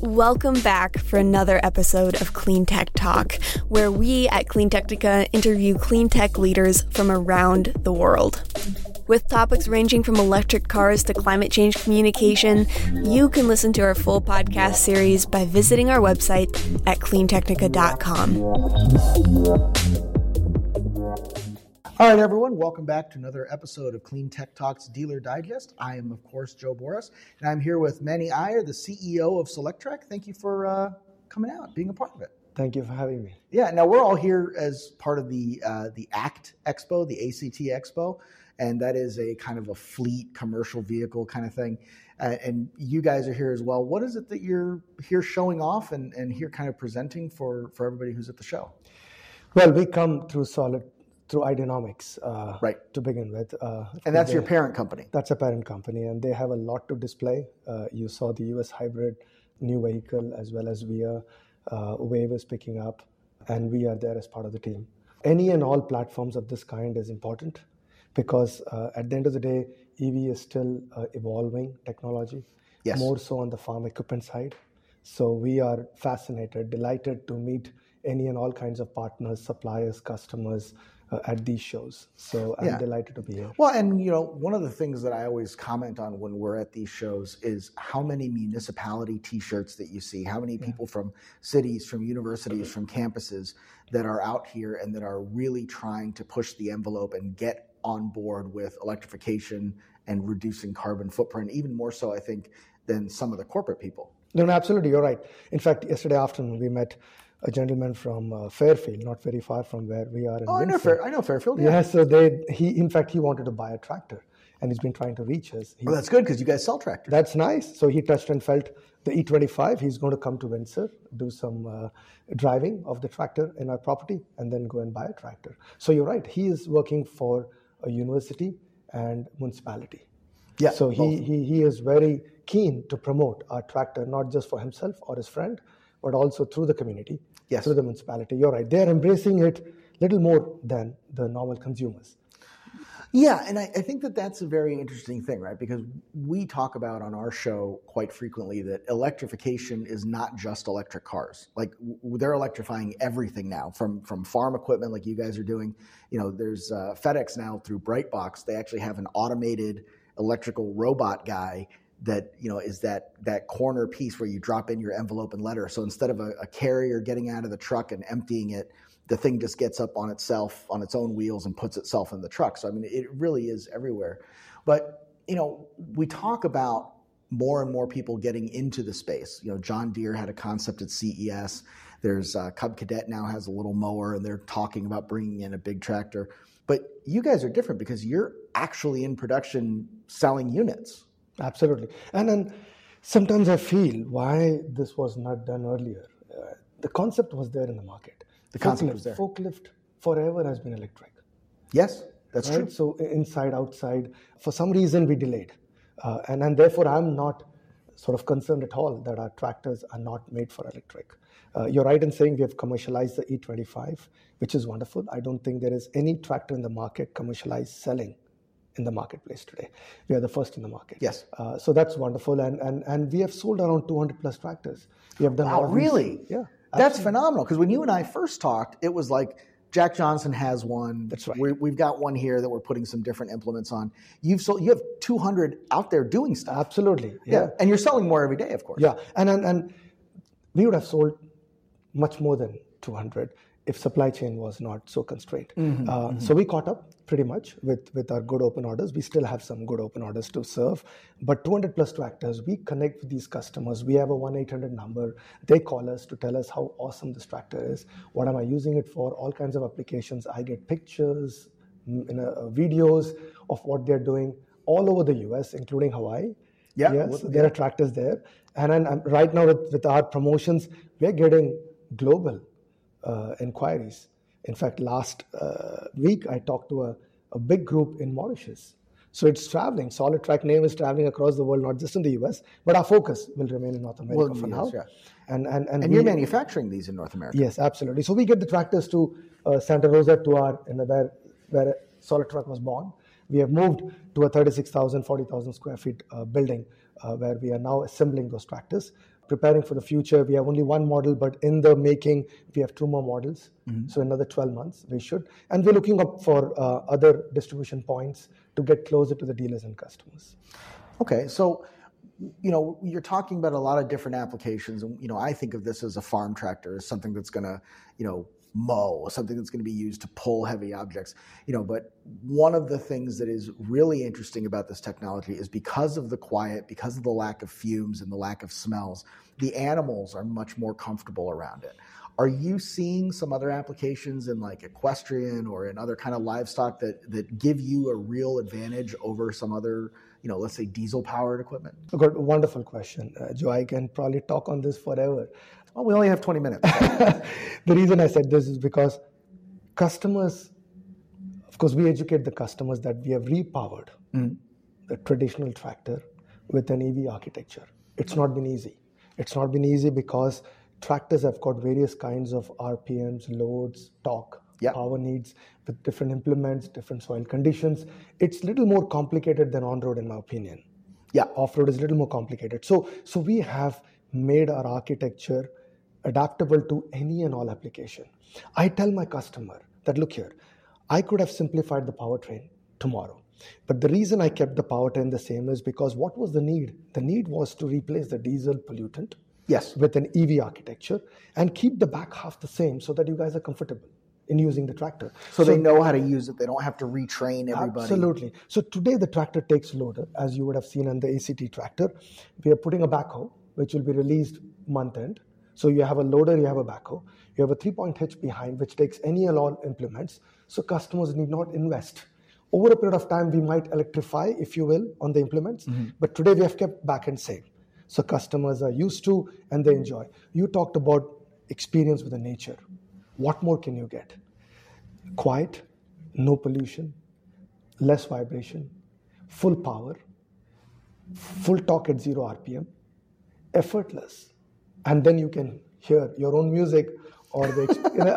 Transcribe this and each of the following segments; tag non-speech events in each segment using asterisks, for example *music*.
Welcome back for another episode of Clean Tech Talk, where we at Clean Technica interview clean tech leaders from around the world. With topics ranging from electric cars to climate change communication, you can listen to our full podcast series by visiting our website at cleantechnica.com. All right, everyone, welcome back to another episode of Clean Tech Talks Dealer Digest. I am, of course, Joe Borras, and I'm here with Mani Iyer, the CEO of Solectrac. Thank you for uh, coming out, being a part of it. Thank you for having me. Yeah, now we're all here as part of the uh, the ACT Expo, the ACT Expo, and that is a kind of a fleet commercial vehicle kind of thing. Uh, and you guys are here as well. What is it that you're here showing off and, and here kind of presenting for, for everybody who's at the show? Well, we come through solid through Ideanomics, uh, right? To begin with, uh, and that's they, your parent company. That's a parent company, and they have a lot to display. Uh, you saw the U.S. hybrid new vehicle as well as VIA. Uh, Wave is picking up, and we are there as part of the team. Any and all platforms of this kind is important because uh, at the end of the day, EV is still uh, evolving technology. Yes. More so on the farm equipment side. So we are fascinated, delighted to meet any and all kinds of partners, suppliers, customers, uh, at these shows. So I'm yeah. delighted to be here. Well, and you know, one of the things that I always comment on when we're at these shows is how many municipality T-shirts that you see, how many yeah. people from cities, from universities, from campuses that are out here and that are really trying to push the envelope and get on board with electrification and reducing carbon footprint, even more so, I think, than some of the corporate people. No, no, absolutely, you're right. In fact, yesterday afternoon we met a gentleman from uh, Fairfield, not very far from where we are. In oh, I know, Fair, I know Fairfield. Yeah. yeah. So they, he, in fact, he wanted to buy a tractor, and he's been trying to reach us. He, well, that's good because you guys sell tractors. That's nice. So he touched and felt the E25. He's going to come to Windsor, do some uh, driving of the tractor in our property, and then go and buy a tractor. So you're right. He is working for a university and municipality. Yeah. So he, he, he is very keen to promote our tractor, not just for himself or his friend, but also through the community, yes. through the municipality. You're right. They're embracing it little more than the normal consumers. Yeah, and I, I, think that that's a very interesting thing, right? Because we talk about on our show quite frequently that electrification is not just electric cars. Like they're electrifying everything now, from from farm equipment, like you guys are doing. You know, there's uh, FedEx now through BrightDrop. They actually have an automated electrical robot guy that you know is that that corner piece where you drop in your envelope and letter. So instead of a, a, carrier getting out of the truck and emptying it, the thing just gets up on itself on its own wheels and puts itself in the truck. So I mean, it really is everywhere. But you know, we talk about more and more people getting into the space. You know, John Deere had a concept at CES. There's uh, Cub Cadet now has a little mower, and they're talking about bringing in a big tractor. But you guys are different because you're actually in production selling units. Absolutely. And then sometimes I feel why this was not done earlier. Uh, the concept was there in the market. The concept forklift, was there. Forklift forever has been electric. Yes, that's right? true. So inside, outside, for some reason we delayed. Uh, and, and therefore I'm not sort of concerned at all that our tractors are not made for electric. Uh, you're right in saying we have commercialized the E25, which is wonderful. I don't think there is any tractor in the market commercialized selling in the marketplace today. We are the first in the market. Yes. Uh, so that's wonderful, and, and and we have sold around 200 plus tractors. We have done. Wow, really? Yeah. That's phenomenal. Because when you and I first talked, it was like Jack Johnson has one. That's right. we have got one here that we're putting some different implements on. You've sold. You have 200 out there doing stuff. Absolutely. Yeah. yeah. And you're selling more every day, of course. Yeah. And and, and we would have sold much more than 200 if supply chain was not so constrained. Mm-hmm, uh, mm-hmm. So we caught up pretty much with, with our good open orders. We still have some good open orders to serve, but 200 plus tractors, we connect with these customers. We have a 1 800 number. They call us to tell us how awesome this tractor is. What am I using it for? All kinds of applications. I get pictures, you know, videos of what they're doing all over the US, including Hawaii. Yeah, yes, there are tractors there. And, and right now, with, with our promotions, we're getting global uh, inquiries. In fact, last uh, week I talked to a, a big group in Mauritius. So it's traveling. Solectrac name is traveling across the world, not just in the US, but our focus will remain in North America well, for yes, now. Yeah. And, and, and, and we, you're manufacturing these in North America? Yes, absolutely. So we get the tractors to uh, Santa Rosa, to our, in the, where, where Solectrac was born. We have moved to a 36,000, 40,000 square feet uh, building uh, where we are now assembling those tractors. Preparing for the future, we have only one model, but in the making, we have two more models. Mm-hmm. So another 12 months, we should. And we're looking up for uh, other distribution points to get closer to the dealers and customers. Okay, so you know you're talking about a lot of different applications and you know i think of this as a farm tractor as something that's going to you know mow something that's going to be used to pull heavy objects. You know but one of the things that is really interesting about this technology is because of the quiet because of the lack of fumes and the lack of smells the animals are much more comfortable around it. Are you seeing some other applications in like equestrian or in other kind of livestock that that give you a real advantage over some other you know, let's say diesel powered equipment? Good, wonderful question, uh, Joe. I can probably talk on this forever. Well, we only have 20 minutes. *laughs* the reason I said this is because customers, of course, we educate the customers that we have repowered mm. the traditional tractor with an EV architecture. It's not been easy. It's not been easy because tractors have got various kinds of RPMs, loads, torque yep. power needs with different implements, different soil conditions. It's a little more complicated than on road, in my opinion. Yeah, off road is a little more complicated. So, so we have made our architecture adaptable to any and all application. I tell my customer that look here, I could have simplified the powertrain tomorrow. But the reason I kept the powertrain the same is because what was the need? The need was to replace the diesel pollutant yes. with an EV architecture and keep the back half the same so that you guys are comfortable in using the tractor. So, so, they know how to use it. They don't have to retrain everybody. Absolutely. So today the tractor takes loader, as you would have seen on the ACT tractor. We are putting a backhoe, which will be released month end. So you have a loader, you have a backhoe. You have a three-point hitch behind, which takes any and all implements. So customers need not invest. Over a period of time, we might electrify, if you will, on the implements. Mm-hmm. But today we have kept back end same. So customers are used to and they enjoy. You talked about experience with the nature. What more can you get? Quiet, no pollution, less vibration, full power, full torque at zero RPM, effortless. And then you can hear your own music or the,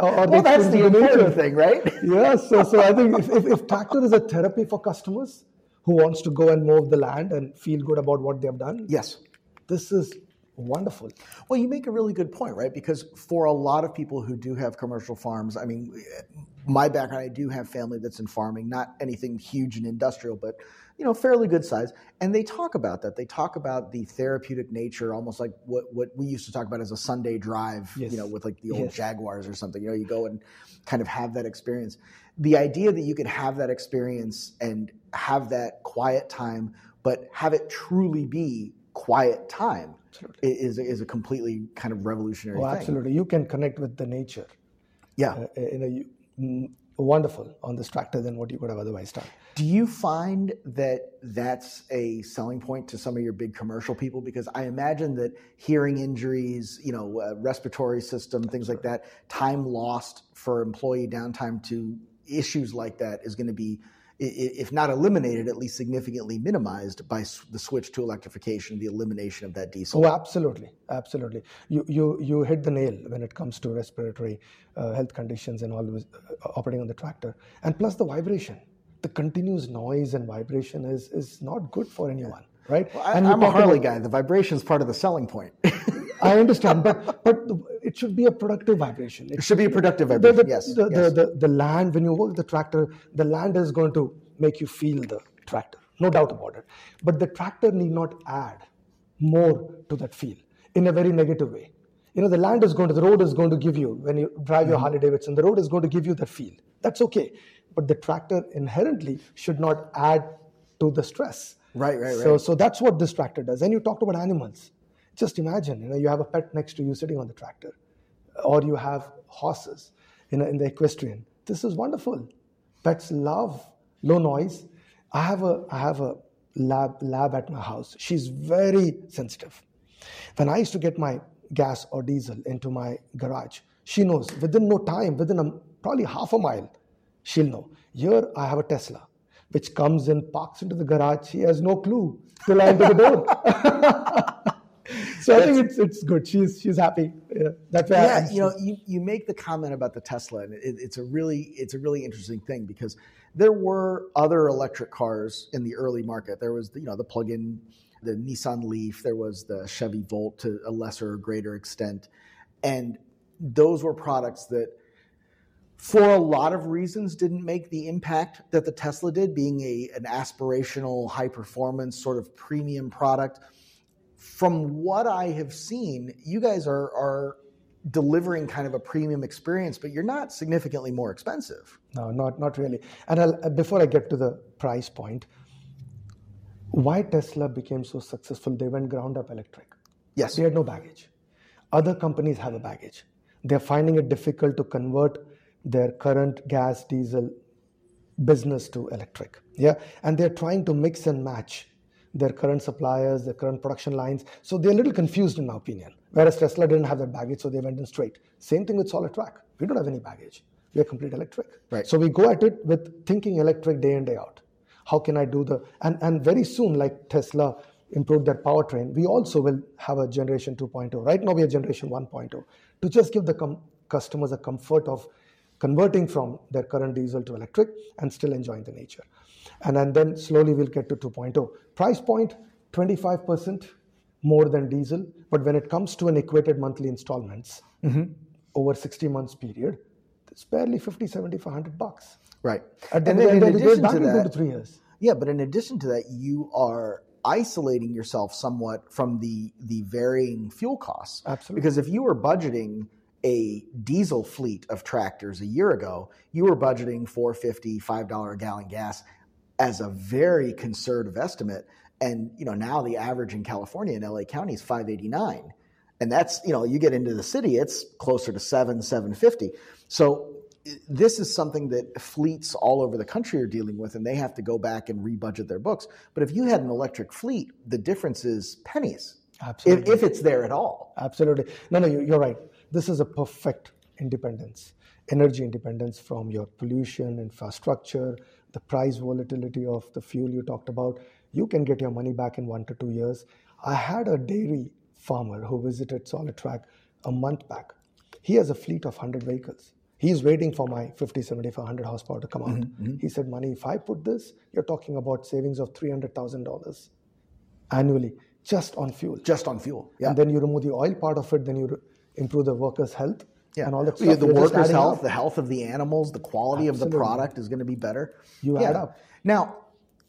or the well, that's the important thing, right? yes. So, so I think if, if, if tractor is a therapy for customers who wants to go and mow the land and feel good about what they've done, yes, this is wonderful. Well, you make a really good point, right? Because for a lot of people who do have commercial farms, I mean, my background, I do have family that's in farming, not anything huge and industrial, but you know, fairly good size. And they talk about that. They talk about the therapeutic nature, almost like what, what we used to talk about as a Sunday drive, yes. you know, with like the old yes. Jaguars or something. You know, you go and kind of have that experience. The idea that you could have that experience and have that quiet time, but have it truly be quiet time absolutely. is is a completely kind of revolutionary. Oh, absolutely! You can connect with the nature. Yeah, uh, in a mm, wonderful on this tractor than what you could have otherwise done. Do you find that that's a selling point to some of your big commercial people? Because I imagine that hearing injuries, you know, uh, respiratory system, things like that, time lost for employee downtime to issues like that is going to be if not eliminated, at least significantly minimized by the switch to electrification, the elimination of that diesel. Oh, absolutely, absolutely. You you you hit the nail when it comes to respiratory uh, health conditions and all uh, operating on the tractor, and plus the vibration, the continuous noise and vibration is is not good for anyone, right? Well, I, am a Harley about, guy. The vibration is part of the selling point. *laughs* I understand, but but it should be a productive vibration. It, it should be a productive vibration. The, the, yes, the, yes. The, the, the land when you work the tractor, the land is going to make you feel the tractor, no doubt about it. But the tractor need not add more to that feel in a very negative way. You know, the land is going to, the road is going to give you when you drive your mm-hmm. Harley Davidson, the road is going to give you that feel. That's okay, but the tractor inherently should not add to the stress. Right, right, right. So, so that's what this tractor does. And you talked about animals just imagine, you know, you have a pet next to you sitting on the tractor, or you have horses in, a, in the equestrian. This is wonderful. Pets love low noise. I have a I have a lab lab at my house. She's very sensitive. When I used to get my gas or diesel into my garage, she knows within no time, within a, probably half a mile, she'll know. Here I have a Tesla, which comes in, parks into the garage. She has no clue till I enter the door. *laughs* so I think it's it's good. She's she's happy. Yeah, that's. Yeah, you know, you, you make the comment about the Tesla, and it, it's a really it's a really interesting thing because there were other electric cars in the early market. There was the, you know the plug-in, the Nissan Leaf. There was the Chevy Volt to a lesser or greater extent, and those were products that for a lot of reasons didn't make the impact that the Tesla did, being a an aspirational, high performance sort of premium product. From what I have seen, you guys are are delivering kind of a premium experience, but you're not significantly more expensive. No, not not really. And I'll, uh, before I get to the price point, why Tesla became so successful? They went ground up electric. Yes, they had no baggage. Other companies have a baggage. They're finding it difficult to convert their current gas diesel business to electric yeah and they're trying to mix and match their current suppliers their current production lines. So they're a little confused in my opinion. Whereas tesla didn't have that baggage so they went in straight. Same thing with Solectrac we don't have any baggage. We are complete electric. Right. So we go at it with thinking electric day in day out. How can i do the and and very soon like tesla improved their powertrain we also will have a generation 2.0 right now we are generation 1.0 to just give the com- customers a comfort of converting from their current diesel to electric and still enjoying the nature. And, and then slowly we'll get to 2.0. Price point 25% more than diesel, but when it comes to an equated monthly installments mm-hmm. over 60 months period, it's barely 50, 70, 100 bucks. Right. and then, in addition to that, to three years. Yeah, but in addition to that, you are isolating yourself somewhat from the the varying fuel costs. Absolutely. Because if you were budgeting a diesel fleet of tractors a year ago, you were budgeting 450 $5 a gallon gas as a very conservative estimate. And you know, now the average in California in LA County is 589. And that's, you know, you get into the city, it's closer to seven, 750. So this is something that fleets all over the country are dealing with, and they have to go back and rebudget their books. But if you had an electric fleet, the difference is pennies. Absolutely. If, if it's there at all. Absolutely. No, no, you're right. This is a perfect independence, energy independence from your pollution, infrastructure, the price volatility of the fuel you talked about. You can get your money back in one to two years. I had a dairy farmer who visited Solectrac a month back. He has a fleet of 100 vehicles. He's waiting for my 50, 75, 100 horsepower to come out. Mm-hmm, mm-hmm. He said, Mani, if I put this, you're talking about savings of $300,000 annually just on fuel. Just on fuel. Yeah. And then you remove the oil part of it, then you improve the workers' health yeah. and all stuff. Yeah, the workers' health, up. the health of the animals, the quality Absolutely. of the product is going to be better. You yeah. add up. Now,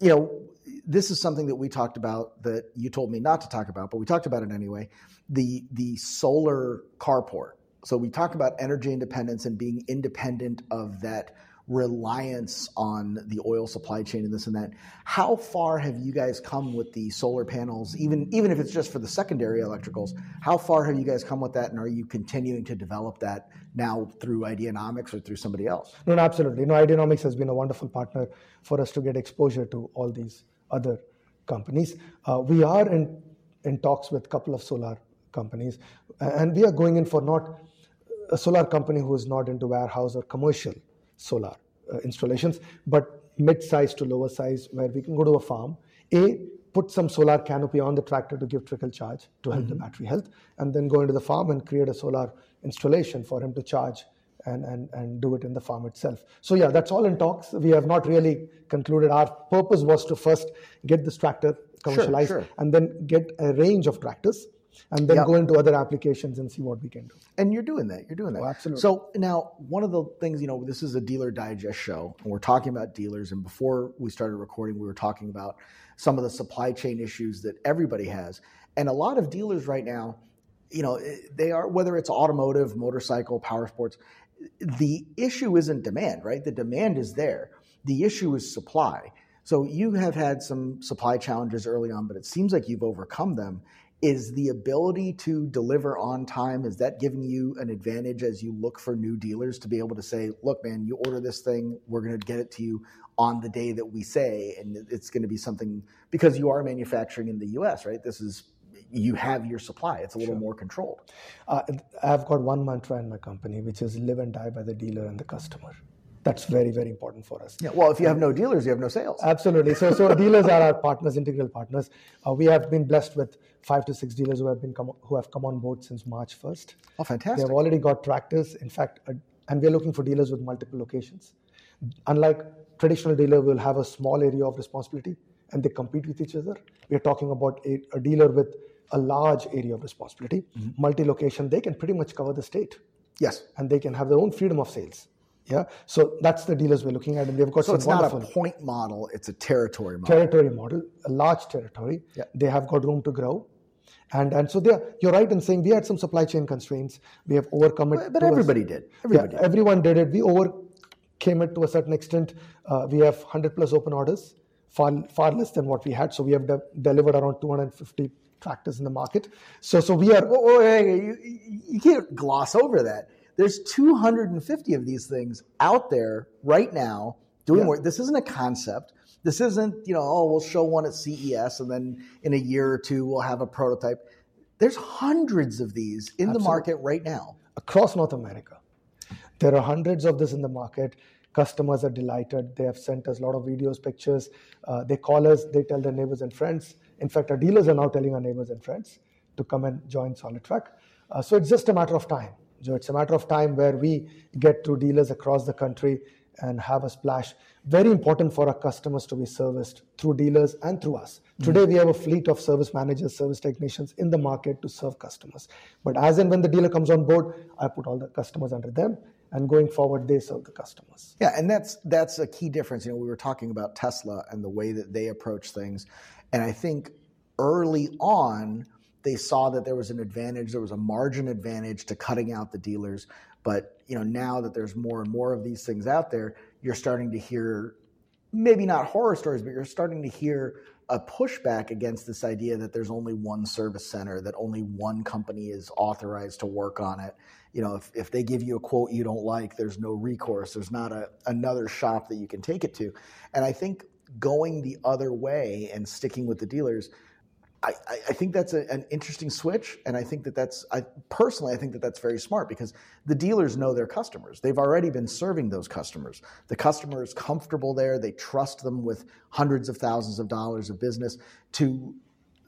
you know, this is something that we talked about that you told me not to talk about, but we talked about it anyway. The the solar carport. So we talk about energy independence and being independent of that reliance on the oil supply chain and this and that. How far have you guys come with the solar panels, even even if it's just for the secondary electricals? How far have you guys come with that, and are you continuing to develop that now through Ideanomics or through somebody else? No, no absolutely. No, Ideanomics has been a wonderful partner for us to get exposure to all these other companies. Uh, we are in in talks with a couple of solar companies, and we are going in for not a solar company who is not into warehouse or commercial solar installations, but mid-size to lower size, where we can go to a farm, a put some solar canopy on the tractor to give trickle charge to help mm-hmm. the battery health, and then go into the farm and create a solar installation for him to charge and, and, and do it in the farm itself. So yeah, that's all in talks. We have not really concluded. Our purpose was to first get this tractor commercialized sure, sure. and then get a range of tractors and then yep. go into other applications and see what we can do. And you're doing that. You're doing that. Oh, absolutely. So now, one of the things, you know, this is a dealer digest show, and we're talking about dealers. And before we started recording, we were talking about some of the supply chain issues that everybody has. And a lot of dealers right now, you know, they are, whether it's automotive, motorcycle, power sports, the issue isn't demand, right? The demand is there. The issue is supply. So you have had some supply challenges early on, but it seems like you've overcome them is the ability to deliver on time is that giving you an advantage as you look for new dealers to be able to say look man you order this thing we're going to get it to you on the day that we say and it's going to be something because you are manufacturing in the us right? This is you have your supply it's a little sure. more controlled. Uh, i've got one mantra in my company which is live and die by the dealer and the customer That's very, very important for us. Yeah. Well, if you have no dealers, you have no sales. Absolutely. So, so dealers are our partners, integral partners. Uh, we have been blessed with five to six dealers who have been come, who have come on board since March 1st. Oh, fantastic. They have already got tractors. In fact, uh, and we're looking for dealers with multiple locations. Unlike traditional dealer, will have a small area of responsibility and they compete with each other. We're talking about a, a dealer with a large area of responsibility, mm-hmm. multi-location. They can pretty much cover the state. Yes, and they can have their own freedom of sales. Yeah, so that's the dealers we're looking at, and they've got so some it's wonderful not a point model; it's a territory model. Territory model, a large territory. Yeah. They have got room to grow, and and so they you're right in saying we had some supply chain constraints. We have overcome it. But, but everybody did. Everybody yeah, did. everyone did it. We overcame it to a certain extent. Uh, we have 100 plus open orders, far far less than what we had. So we have de- delivered around 250 tractors in the market. So so we are. Well, you, you can't gloss over that there's 250 of these things out there right now doing yeah. work. This isn't a concept. This isn't, you know, oh, we'll show one at CES and then in a year or two we'll have a prototype. There's hundreds of these in Absolutely. the market right now. Across North America. There are hundreds of this in the market. Customers are delighted. They have sent us a lot of videos, pictures. Uh, they call us, they tell their neighbors and friends. In fact, our dealers are now telling our neighbors and friends to come and join Solectrac. Uh, so it's just a matter of time. So it's a matter of time where we get to dealers across the country and have a splash. Very important for our customers to be serviced through dealers and through us. Mm-hmm. Today, we have a fleet of service managers, service technicians in the market to serve customers. But as and when the dealer comes on board, I put all the customers under them, and going forward, they serve the customers. Yeah, and that's that's a key difference. You know, we were talking about Tesla and the way that they approach things, and I think early on they saw that there was an advantage, there was a margin advantage to cutting out the dealers. But you know, now that there's more and more of these things out there, you're starting to hear maybe not horror stories, but you're starting to hear a pushback against this idea that there's only one service center, that only one company is authorized to work on it. You know, if, if they give you a quote you don't like, there's no recourse. There's not a, another shop that you can take it to. And I think going the other way and sticking with the dealers I, I, think that's a, an interesting switch, and I think that that's I personally I think that that's very smart because the dealers know their customers. They've already been serving those customers. The customer is comfortable there. They trust them with hundreds of thousands of dollars of business. To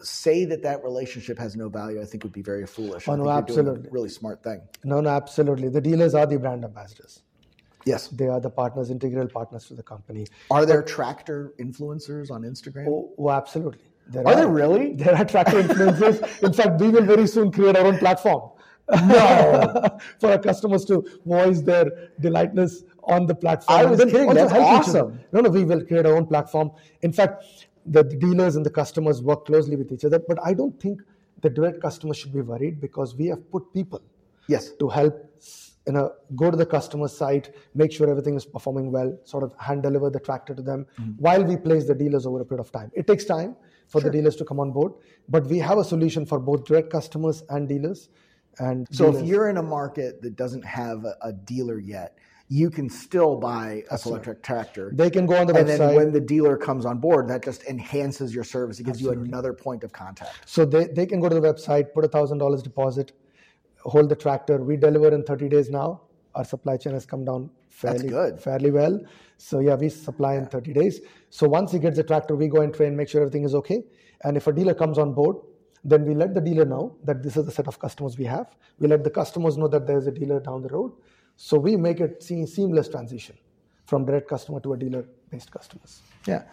say that that relationship has no value, I think would be very foolish. Oh, no, absolutely. really smart thing. No, no, absolutely. The dealers are the brand ambassadors. Yes. They are the partners, integral partners to the company. Are there tractor influencers on Instagram? Oh, oh absolutely. There are, are there really? *laughs* There are tractor influencers. In fact, we will very soon create our own platform. No. *laughs* for our customers to voice their delightness on the platform. I was kidding. That's awesome. No, no, we will create our own platform. In fact, the dealers and the customers work closely with each other. But I don't think the direct customer should be worried because we have put people yes. to help you know, go to the customer site, make sure everything is performing well, sort of hand deliver the tractor to them mm-hmm. while we place the dealers over a period of time. It takes time for sure. the dealers to come on board. But we have a solution for both direct customers and dealers. And so, dealers. if you're in a market that doesn't have a, a dealer yet, you can still buy a Solectrac tractor. They can go on the and website. And then when the dealer comes on board, that just enhances your service. It gives Absolutely. you another point of contact. So they, they can go to the website, put a $1,000 deposit, hold the tractor. We deliver in 30 days now. Our supply chain has come down fairly, fairly well. So yeah, we supply in 30 days. So once he gets the tractor, we go and train, make sure everything is okay. And if a dealer comes on board, then we let the dealer know that this is the set of customers we have. We let the customers know that there's a dealer down the road. So we make it seamless transition from direct customer to a dealer-based customers. Yeah.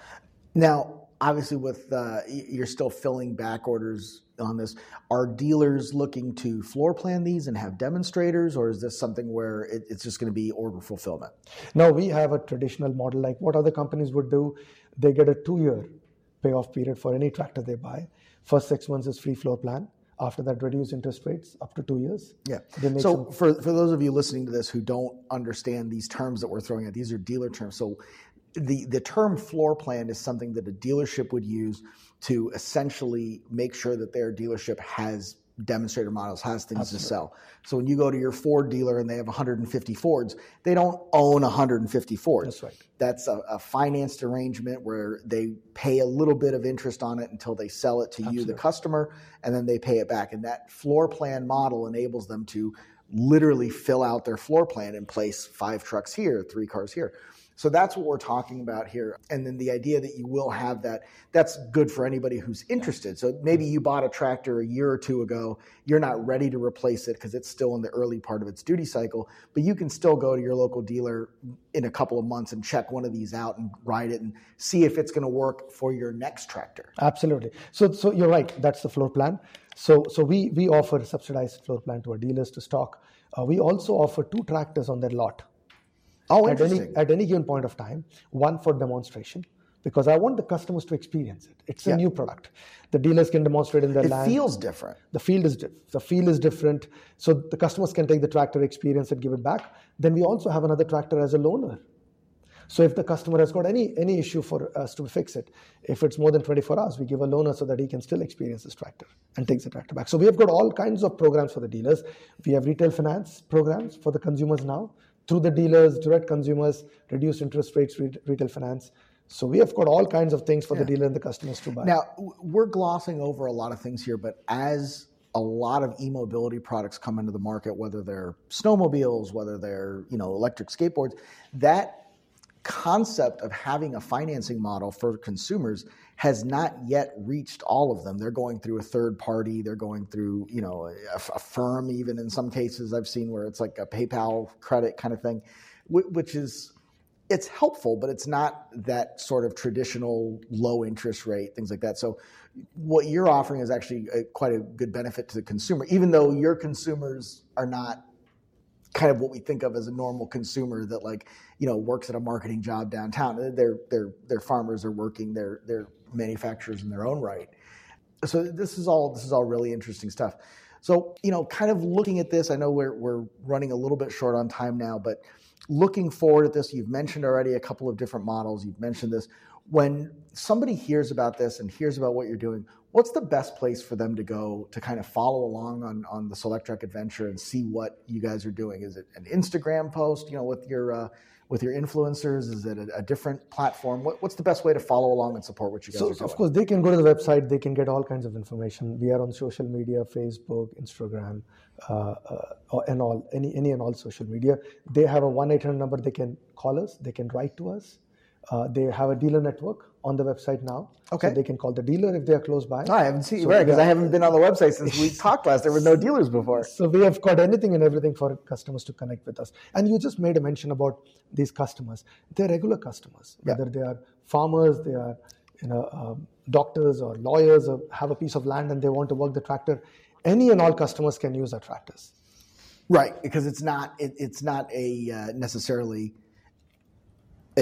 Now, obviously, with uh, you're still filling back orders on this. Are dealers looking to floor plan these and have demonstrators, or is this something where it, it's just going to be order fulfillment? No, we have a traditional model like what other companies would do. They get a two-year payoff period for any tractor they buy. First six months is free floor plan. After that, reduce interest rates up to two years. Yeah. So, some- for, for those of you listening to this who don't understand these terms that we're throwing out, these are dealer terms. So, the, the term floor plan is something that a dealership would use to essentially make sure that their dealership has demonstrator models, has things Absolutely. to sell. So when you go to your Ford dealer and they have 150 Fords, they don't own 150 Fords. That's right. That's a, a financed arrangement where they pay a little bit of interest on it until they sell it to Absolutely. you, the customer, and then they pay it back. And that floor plan model enables them to literally fill out their floor plan and place five trucks here, three cars here. So that's what we're talking about here. And then the idea that you will have that, that's good for anybody who's interested. So maybe you bought a tractor a year or two ago, you're not ready to replace it because it's still in the early part of its duty cycle, but you can still go to your local dealer in a couple of months and check one of these out and ride it and see if it's going to work for your next tractor. Absolutely. So, so you're right. That's the floor plan. So, so we, we offer subsidized floor plan to our dealers to stock. Uh, we also offer two tractors on their lot. Oh, at any, at any given point of time, one for demonstration, because I want the customers to experience it. It's a Yeah. new product. The dealers can demonstrate in their It land. feels different. the field is diff- the field is different, so the customers can take the tractor experience and give it back. Then we also have another tractor as a loaner. So if the customer has got any any issue for us to fix it, if it's more than 24 hours, we give a loaner so that he can still experience this tractor and takes the tractor back. So we have got all kinds of programs for the dealers. We have retail finance programs for the consumers now through the dealers, direct consumers, reduced interest rates, re- retail finance. So we have got all kinds of things for the dealer and the customers to buy. Now, we're glossing over a lot of things here, but as a lot of e-mobility products come into the market, whether they're snowmobiles, whether they're, you know, electric skateboards, that concept of having a financing model for consumers has not yet reached all of them. They're going through a third party, they're going through, you know, a, a firm even in some cases I've seen where it's like a PayPal credit kind of thing, which is it's helpful, but it's not that sort of traditional low interest rate, things like that. So, what you're offering is actually a, quite a good benefit to the consumer, even though your consumers are not kind of what we think of as a normal consumer that like you know works at a marketing job downtown. They're they're they're farmers, they're working, they're they're manufacturers in their own right. So this is all this is all really interesting stuff. So you know, kind of looking at this, I know we're we're running a little bit short on time now, but looking forward at this, you've mentioned already a couple of different models. You've mentioned this. When somebody hears about this and hears about what you're doing, what's the best place for them to go to kind of follow along on on the Solectrac adventure and see what you guys are doing? Is it an Instagram post, you know, with your uh, with your influencers? Is it a, a different platform? What, what's the best way to follow along and support what you guys So, are doing? of course, they can go to the website. They can get all kinds of information. We are on social media: Facebook, Instagram, uh, uh, and all any any and all social media. They have a one eight hundred number. They can call us. They can write to us. Uh, they have a dealer network on the website now. Okay. So they can call the dealer if they are close by. No, I haven't seen So, right because. I haven't been on the website since we *laughs* talked last. There were no dealers before. So we have got anything and everything for customers to connect with us. And you just made a mention about these customers. They're regular customers, Yeah. whether they are farmers, they are you know um, doctors or lawyers, or have a piece of land and they want to work the tractor. Any and all customers can use our tractors. Right, because it's not it, it's not a uh, necessarily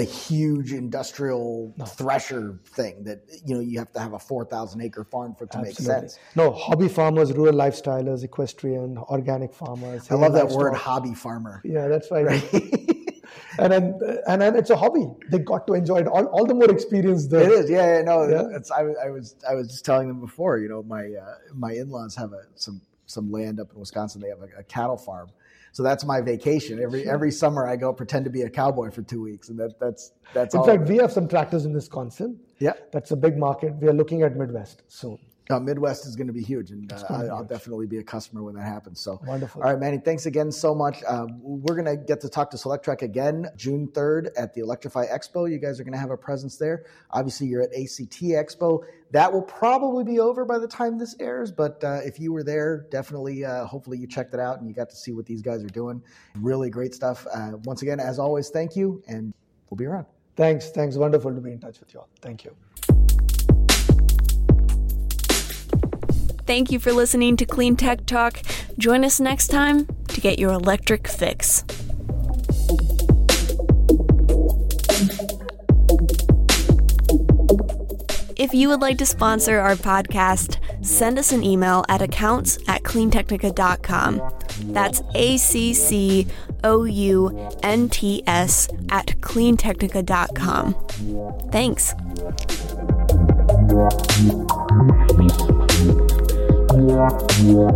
a huge industrial thresher thing that you know you have to have a four thousand acre farm for it to make sense. No, hobby farmers, rural lifestylers, equestrian, organic farmers. I love that livestock. word, hobby farmer. Yeah, that's right. *laughs* and then and then it's a hobby. They got to enjoy it. All, all the more experience the It is, yeah, yeah no. Yeah. It's, I, I was, I was just telling them before. You know, my uh, my in laws have a, some some land up in Wisconsin. They have a, a cattle farm, so that's my vacation. Every every summer, I go pretend to be a cowboy for two weeks, and that that's that's In all. fact, we have some tractors in Wisconsin. yeah, That's a big market. We are looking at Midwest soon. Uh, Midwest is going to be huge, and uh, I, be I'll huge. definitely be a customer when that happens. So Wonderful. All right, Mani. Thanks again so much. Um, we're going to get to talk to Solectrac again June 3rd at the Electrify Expo. You guys are going to have a presence there. Obviously, you're at ACT Expo. That will probably be over by the time this airs, but uh, if you were there, definitely, uh, hopefully, you checked it out and you got to see what these guys are doing. Really great stuff. Uh, once again, as always, thank you, and we'll be around. Thanks. Thanks. Wonderful to be in touch with you all. Thank you. Thank you for listening to Clean Tech Talk. Join us next time to get your electric fix. If you would like to sponsor our podcast, send us an email at accounts at cleantechnica.com. That's A C C O U N T S at cleantechnica.com. Thanks. Yeah.